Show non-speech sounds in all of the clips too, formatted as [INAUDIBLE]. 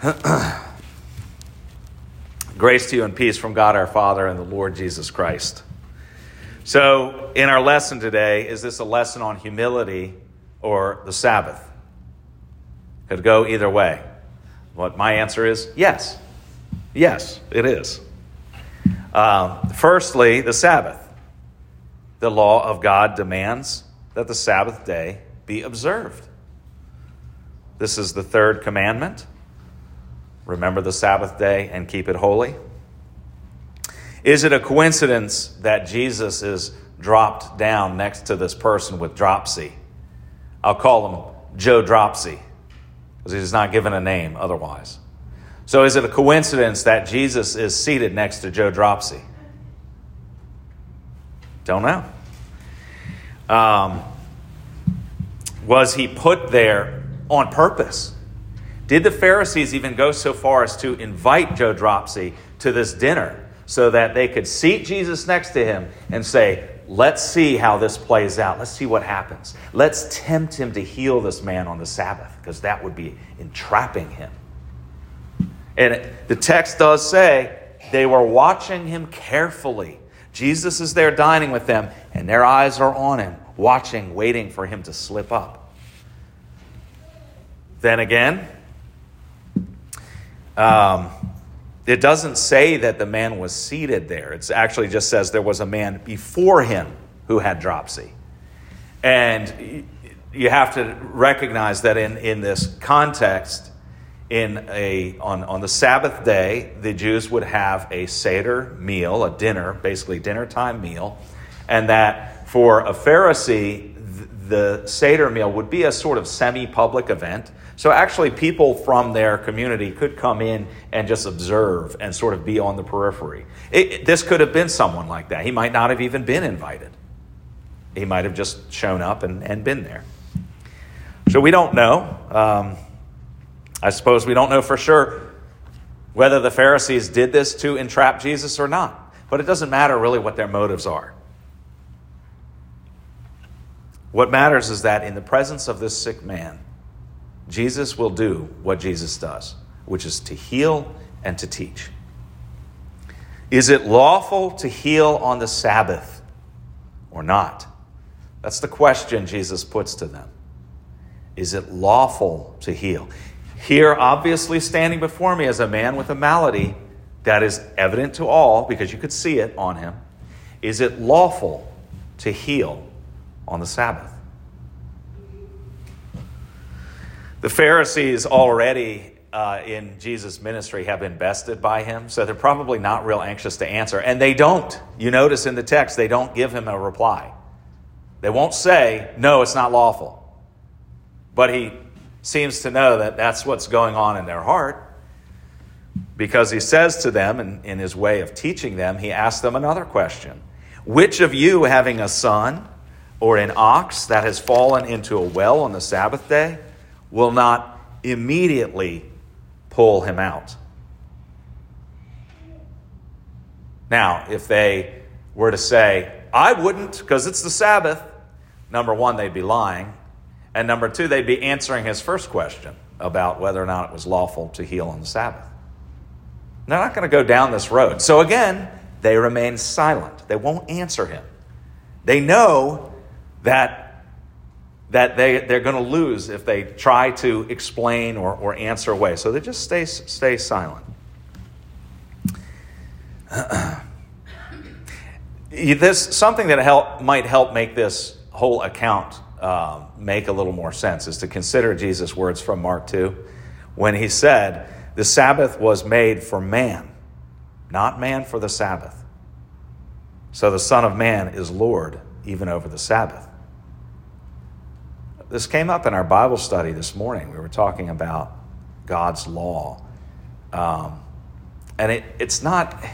[CLEARS THROAT] Grace to you and peace from God our Father and the Lord Jesus Christ. So, in our lesson today, is this a lesson on humility or the Sabbath? Could go either way. What my answer is yes. Yes, it is. Um, firstly, the Sabbath. The law of God demands that the Sabbath day be observed. This is the third commandment. Remember the Sabbath day and keep it holy. Is it a coincidence that Jesus is dropped down next to this person with dropsy? I'll call him Joe Dropsy because he's not given a name otherwise. So is it a coincidence that Jesus is seated next to Joe Dropsy? Don't know. Um, was he put there on purpose? Did the Pharisees even go so far as to invite Joe Dropsy to this dinner so that they could seat Jesus next to him and say, Let's see how this plays out. Let's see what happens. Let's tempt him to heal this man on the Sabbath because that would be entrapping him. And the text does say they were watching him carefully. Jesus is there dining with them, and their eyes are on him, watching, waiting for him to slip up. Then again, um, it doesn't say that the man was seated there. It actually just says there was a man before him who had dropsy. And you have to recognize that in, in this context, in a, on, on the Sabbath day, the Jews would have a Seder meal, a dinner, basically dinner time meal, and that for a Pharisee, the Seder meal would be a sort of semi public event so actually, people from their community could come in and just observe and sort of be on the periphery. It, this could have been someone like that. He might not have even been invited, he might have just shown up and, and been there. So we don't know. Um, I suppose we don't know for sure whether the Pharisees did this to entrap Jesus or not. But it doesn't matter really what their motives are. What matters is that in the presence of this sick man, Jesus will do what Jesus does, which is to heal and to teach. Is it lawful to heal on the Sabbath or not? That's the question Jesus puts to them. Is it lawful to heal? Here, obviously, standing before me as a man with a malady that is evident to all because you could see it on him. Is it lawful to heal on the Sabbath? The Pharisees already uh, in Jesus' ministry have been bested by him, so they're probably not real anxious to answer. And they don't. You notice in the text, they don't give him a reply. They won't say, no, it's not lawful. But he seems to know that that's what's going on in their heart because he says to them, in, in his way of teaching them, he asks them another question Which of you, having a son or an ox that has fallen into a well on the Sabbath day, will not immediately pull him out. Now, if they were to say, I wouldn't because it's the Sabbath, number one, they'd be lying. And number two, they'd be answering his first question about whether or not it was lawful to heal on the Sabbath. They're not going to go down this road. So again, they remain silent. They won't answer him. They know that that they, they're going to lose if they try to explain or, or answer away. So they just stay, stay silent. [CLEARS THROAT] this something that help, might help make this whole account uh, make a little more sense is to consider Jesus' words from Mark 2 when he said, The Sabbath was made for man, not man for the Sabbath. So the Son of Man is Lord even over the Sabbath. This came up in our Bible study this morning. We were talking about God's law. Um, and it, it's not,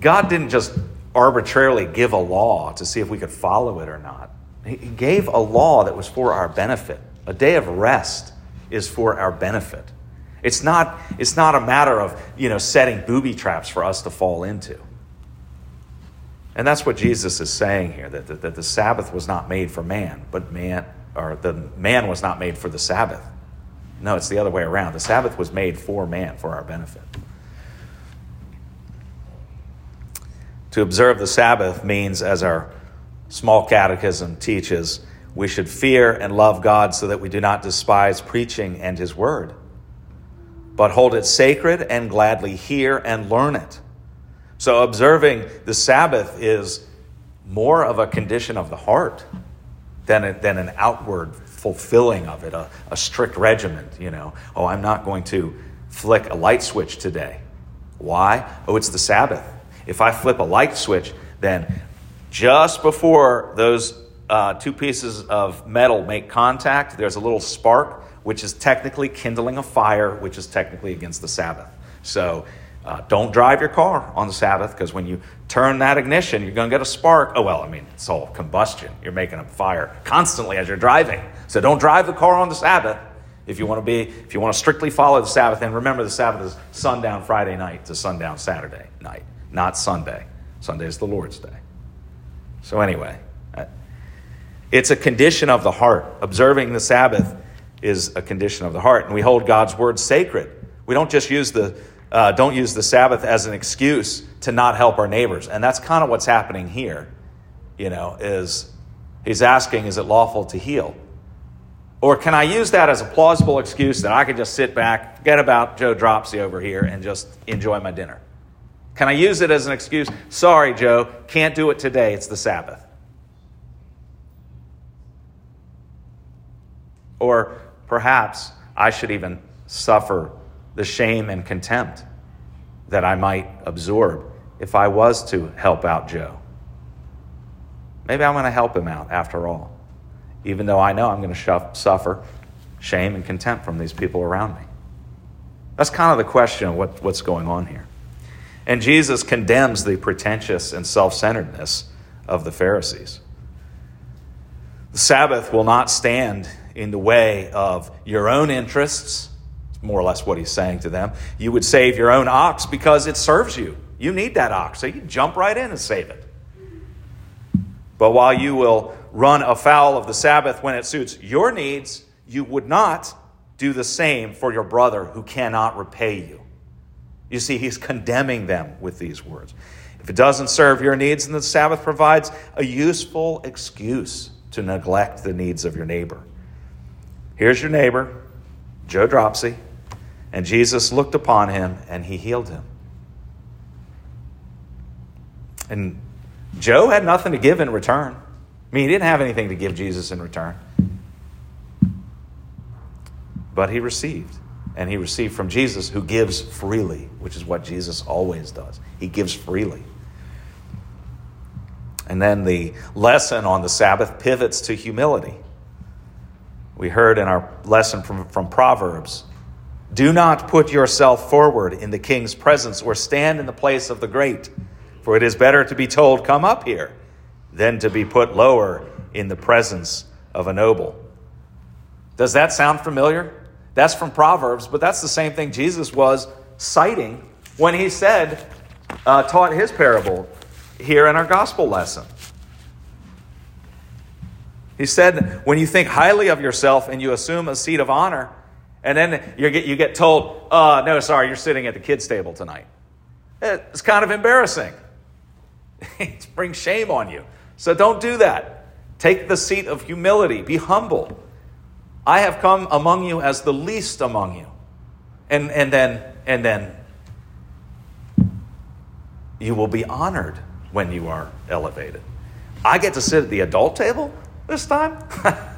God didn't just arbitrarily give a law to see if we could follow it or not. He gave a law that was for our benefit. A day of rest is for our benefit. It's not, it's not a matter of you know, setting booby traps for us to fall into. And that's what Jesus is saying here that, that, that the Sabbath was not made for man, but man, or the man was not made for the Sabbath. No, it's the other way around. The Sabbath was made for man, for our benefit. To observe the Sabbath means, as our small catechism teaches, we should fear and love God so that we do not despise preaching and His word, but hold it sacred and gladly hear and learn it. So, observing the Sabbath is more of a condition of the heart than, a, than an outward fulfilling of it, a, a strict regiment, you know. Oh, I'm not going to flick a light switch today. Why? Oh, it's the Sabbath. If I flip a light switch, then just before those uh, two pieces of metal make contact, there's a little spark, which is technically kindling a fire, which is technically against the Sabbath. So uh, don't drive your car on the Sabbath because when you turn that ignition, you're going to get a spark. Oh, well, I mean, it's all combustion. You're making a fire constantly as you're driving. So don't drive the car on the Sabbath if you want to be, if you want to strictly follow the Sabbath. And remember, the Sabbath is sundown Friday night to sundown Saturday night, not Sunday. Sunday is the Lord's day. So, anyway, uh, it's a condition of the heart. Observing the Sabbath is a condition of the heart. And we hold God's word sacred. We don't just use the uh, don't use the Sabbath as an excuse to not help our neighbors. And that's kind of what's happening here, you know, is he's asking, is it lawful to heal? Or can I use that as a plausible excuse that I could just sit back, forget about Joe Dropsy over here, and just enjoy my dinner? Can I use it as an excuse? Sorry, Joe, can't do it today. It's the Sabbath. Or perhaps I should even suffer the shame and contempt that I might absorb if I was to help out Joe. Maybe I'm going to help him out after all, even though I know I'm going to suffer shame and contempt from these people around me. That's kind of the question of what, what's going on here. And Jesus condemns the pretentious and self centeredness of the Pharisees. The Sabbath will not stand in the way of your own interests more or less what he's saying to them. You would save your own ox because it serves you. You need that ox, so you jump right in and save it. But while you will run afoul of the Sabbath when it suits your needs, you would not do the same for your brother who cannot repay you. You see, he's condemning them with these words. If it doesn't serve your needs, then the Sabbath provides a useful excuse to neglect the needs of your neighbor. Here's your neighbor, Joe Dropsy. And Jesus looked upon him and he healed him. And Joe had nothing to give in return. I mean, he didn't have anything to give Jesus in return. But he received. And he received from Jesus, who gives freely, which is what Jesus always does. He gives freely. And then the lesson on the Sabbath pivots to humility. We heard in our lesson from, from Proverbs do not put yourself forward in the king's presence or stand in the place of the great, for it is better to be told, Come up here, than to be put lower in the presence of a noble. Does that sound familiar? That's from Proverbs, but that's the same thing Jesus was citing when he said, uh, taught his parable here in our gospel lesson. He said, When you think highly of yourself and you assume a seat of honor, and then you get, you get told, uh, no, sorry, you're sitting at the kids' table tonight. It's kind of embarrassing. [LAUGHS] it brings shame on you. So don't do that. Take the seat of humility. Be humble. I have come among you as the least among you. And, and then, and then you will be honored when you are elevated. I get to sit at the adult table this time? [LAUGHS]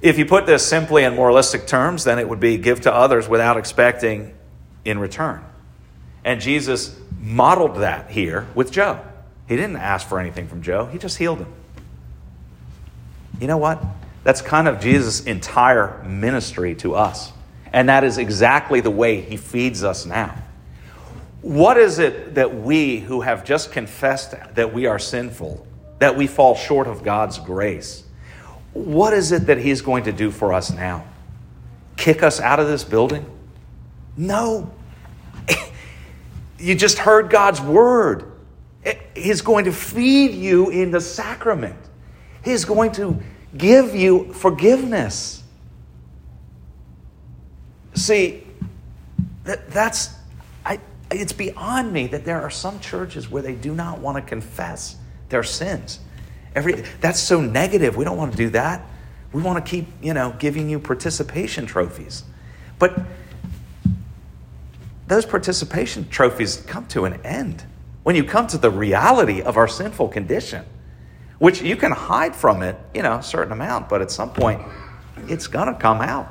If you put this simply in moralistic terms, then it would be give to others without expecting in return. And Jesus modeled that here with Joe. He didn't ask for anything from Joe, he just healed him. You know what? That's kind of Jesus' entire ministry to us. And that is exactly the way he feeds us now. What is it that we who have just confessed that we are sinful, that we fall short of God's grace, what is it that he's going to do for us now? Kick us out of this building? No. [LAUGHS] you just heard God's word. He's going to feed you in the sacrament. He's going to give you forgiveness. See, that, that's, I, it's beyond me that there are some churches where they do not want to confess their sins. Every, that's so negative. We don't want to do that. We want to keep, you know, giving you participation trophies. But those participation trophies come to an end when you come to the reality of our sinful condition, which you can hide from it, you know, a certain amount, but at some point it's going to come out.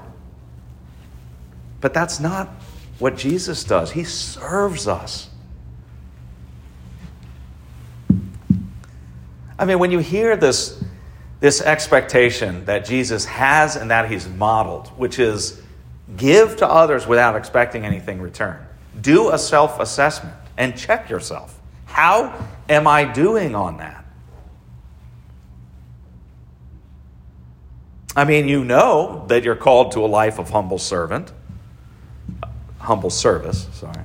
But that's not what Jesus does. He serves us. I mean, when you hear this, this expectation that Jesus has and that he's modeled, which is give to others without expecting anything return, do a self assessment and check yourself. How am I doing on that? I mean, you know that you're called to a life of humble servant humble service, sorry.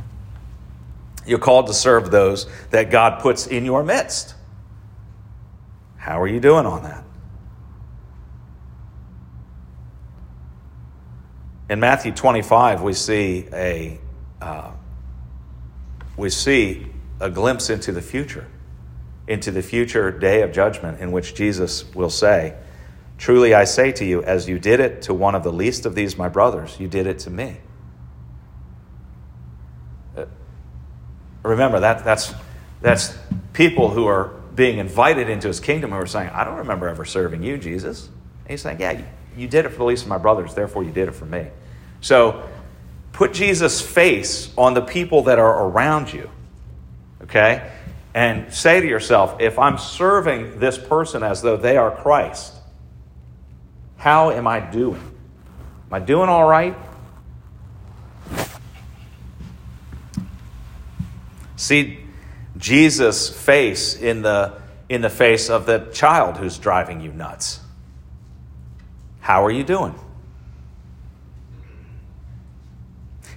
You're called to serve those that God puts in your midst. How are you doing on that? In Matthew 25, we see a uh, we see a glimpse into the future, into the future day of judgment, in which Jesus will say, "Truly I say to you, as you did it to one of the least of these my brothers, you did it to me." remember that that's that's people who are being invited into his kingdom who are saying, I don't remember ever serving you, Jesus. And he's saying, Yeah, you, you did it for the least of my brothers, therefore you did it for me. So put Jesus' face on the people that are around you, okay? And say to yourself, if I'm serving this person as though they are Christ, how am I doing? Am I doing all right? See Jesus' face in the, in the face of the child who's driving you nuts. How are you doing?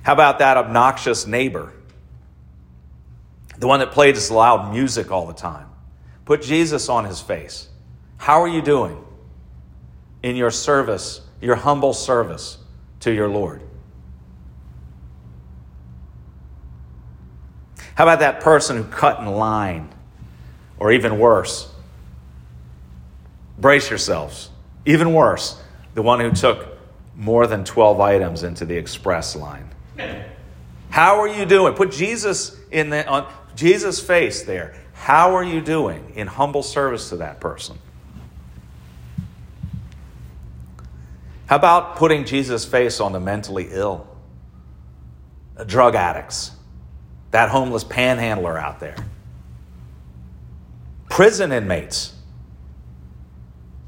How about that obnoxious neighbor? The one that plays loud music all the time. Put Jesus on his face. How are you doing in your service, your humble service to your Lord? How about that person who cut in line? Or even worse, brace yourselves. Even worse, the one who took more than 12 items into the express line. How are you doing? Put Jesus in the on Jesus' face there. How are you doing in humble service to that person? How about putting Jesus' face on the mentally ill, uh, drug addicts, that homeless panhandler out there, prison inmates,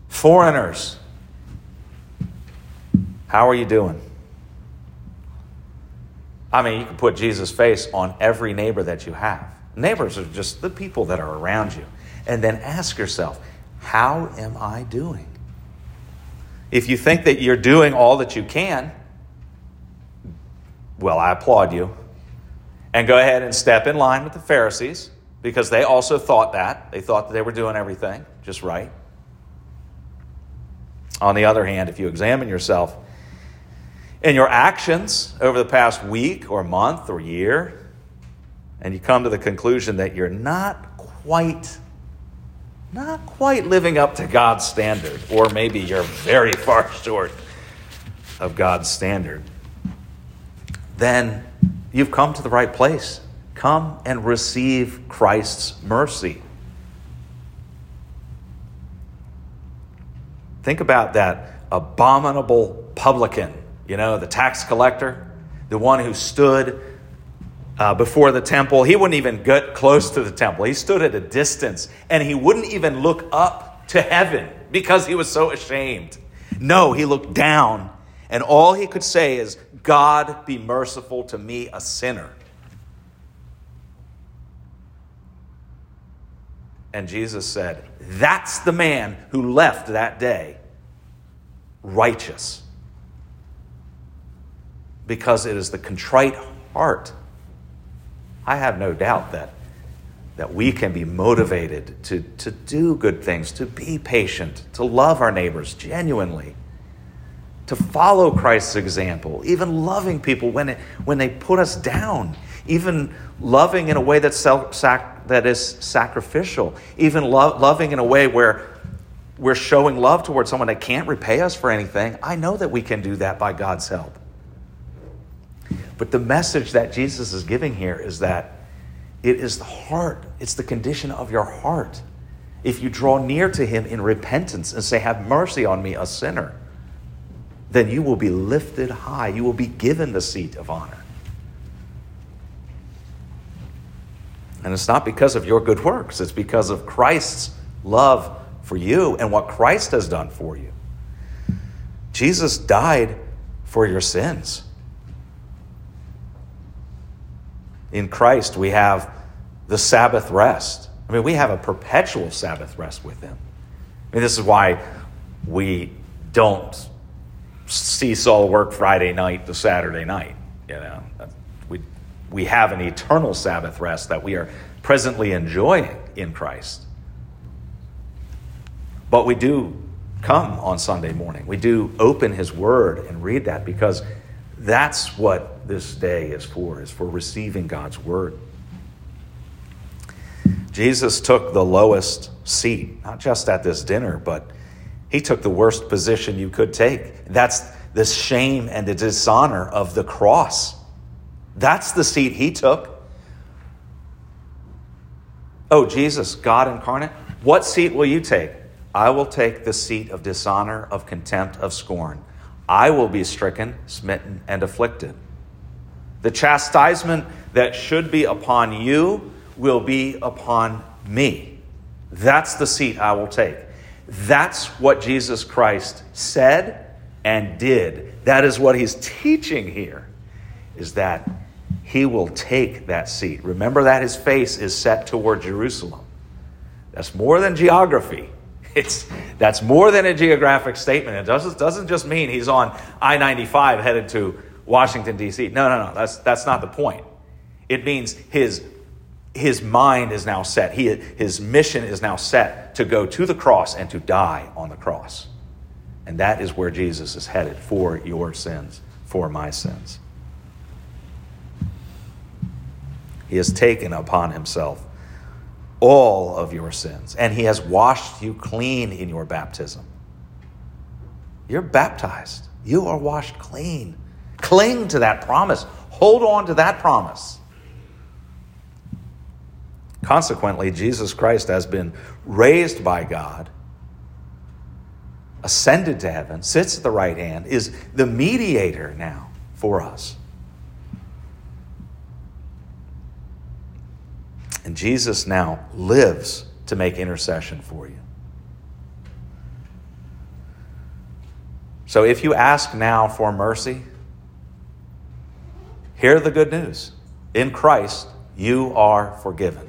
foreigners. How are you doing? I mean, you can put Jesus' face on every neighbor that you have. Neighbors are just the people that are around you. And then ask yourself, how am I doing? If you think that you're doing all that you can, well, I applaud you and go ahead and step in line with the Pharisees because they also thought that. They thought that they were doing everything just right. On the other hand, if you examine yourself in your actions over the past week or month or year, and you come to the conclusion that you're not quite not quite living up to God's standard, or maybe you're very far [LAUGHS] short of God's standard, then You've come to the right place. Come and receive Christ's mercy. Think about that abominable publican, you know, the tax collector, the one who stood uh, before the temple. He wouldn't even get close to the temple, he stood at a distance and he wouldn't even look up to heaven because he was so ashamed. No, he looked down And all he could say is, God, be merciful to me, a sinner. And Jesus said, That's the man who left that day righteous. Because it is the contrite heart. I have no doubt that, that we can be motivated to, to do good things, to be patient, to love our neighbors genuinely to follow Christ's example, even loving people when, it, when they put us down, even loving in a way that's self, sac, that is sacrificial, even lo- loving in a way where we're showing love towards someone that can't repay us for anything. I know that we can do that by God's help. But the message that Jesus is giving here is that it is the heart, it's the condition of your heart. If you draw near to Him in repentance and say, Have mercy on me, a sinner then you will be lifted high. You will be given the seat of honor. And it's not because of your good works, it's because of Christ's love for you and what Christ has done for you. Jesus died for your sins. In Christ, we have the Sabbath rest. I mean, we have a perpetual Sabbath rest with Him. I mean, this is why we don't see Saul work Friday night to Saturday night. You know, we, we have an eternal Sabbath rest that we are presently enjoying in Christ. But we do come on Sunday morning. We do open his word and read that because that's what this day is for, is for receiving God's word. Jesus took the lowest seat, not just at this dinner, but he took the worst position you could take. That's the shame and the dishonor of the cross. That's the seat he took. Oh, Jesus, God incarnate, what seat will you take? I will take the seat of dishonor, of contempt, of scorn. I will be stricken, smitten, and afflicted. The chastisement that should be upon you will be upon me. That's the seat I will take. That's what Jesus Christ said and did. That is what he's teaching here, is that he will take that seat. Remember that his face is set toward Jerusalem. That's more than geography. [LAUGHS] It's, that's more than a geographic statement. It doesn't, doesn't just mean he's on I 95 headed to Washington, D.C. No, no, no. That's, that's not the point. It means his his mind is now set. He, his mission is now set to go to the cross and to die on the cross. And that is where Jesus is headed for your sins, for my sins. He has taken upon himself all of your sins, and he has washed you clean in your baptism. You're baptized, you are washed clean. Cling to that promise, hold on to that promise. Consequently, Jesus Christ has been raised by God, ascended to heaven, sits at the right hand, is the mediator now for us. And Jesus now lives to make intercession for you. So if you ask now for mercy, hear the good news. In Christ, you are forgiven.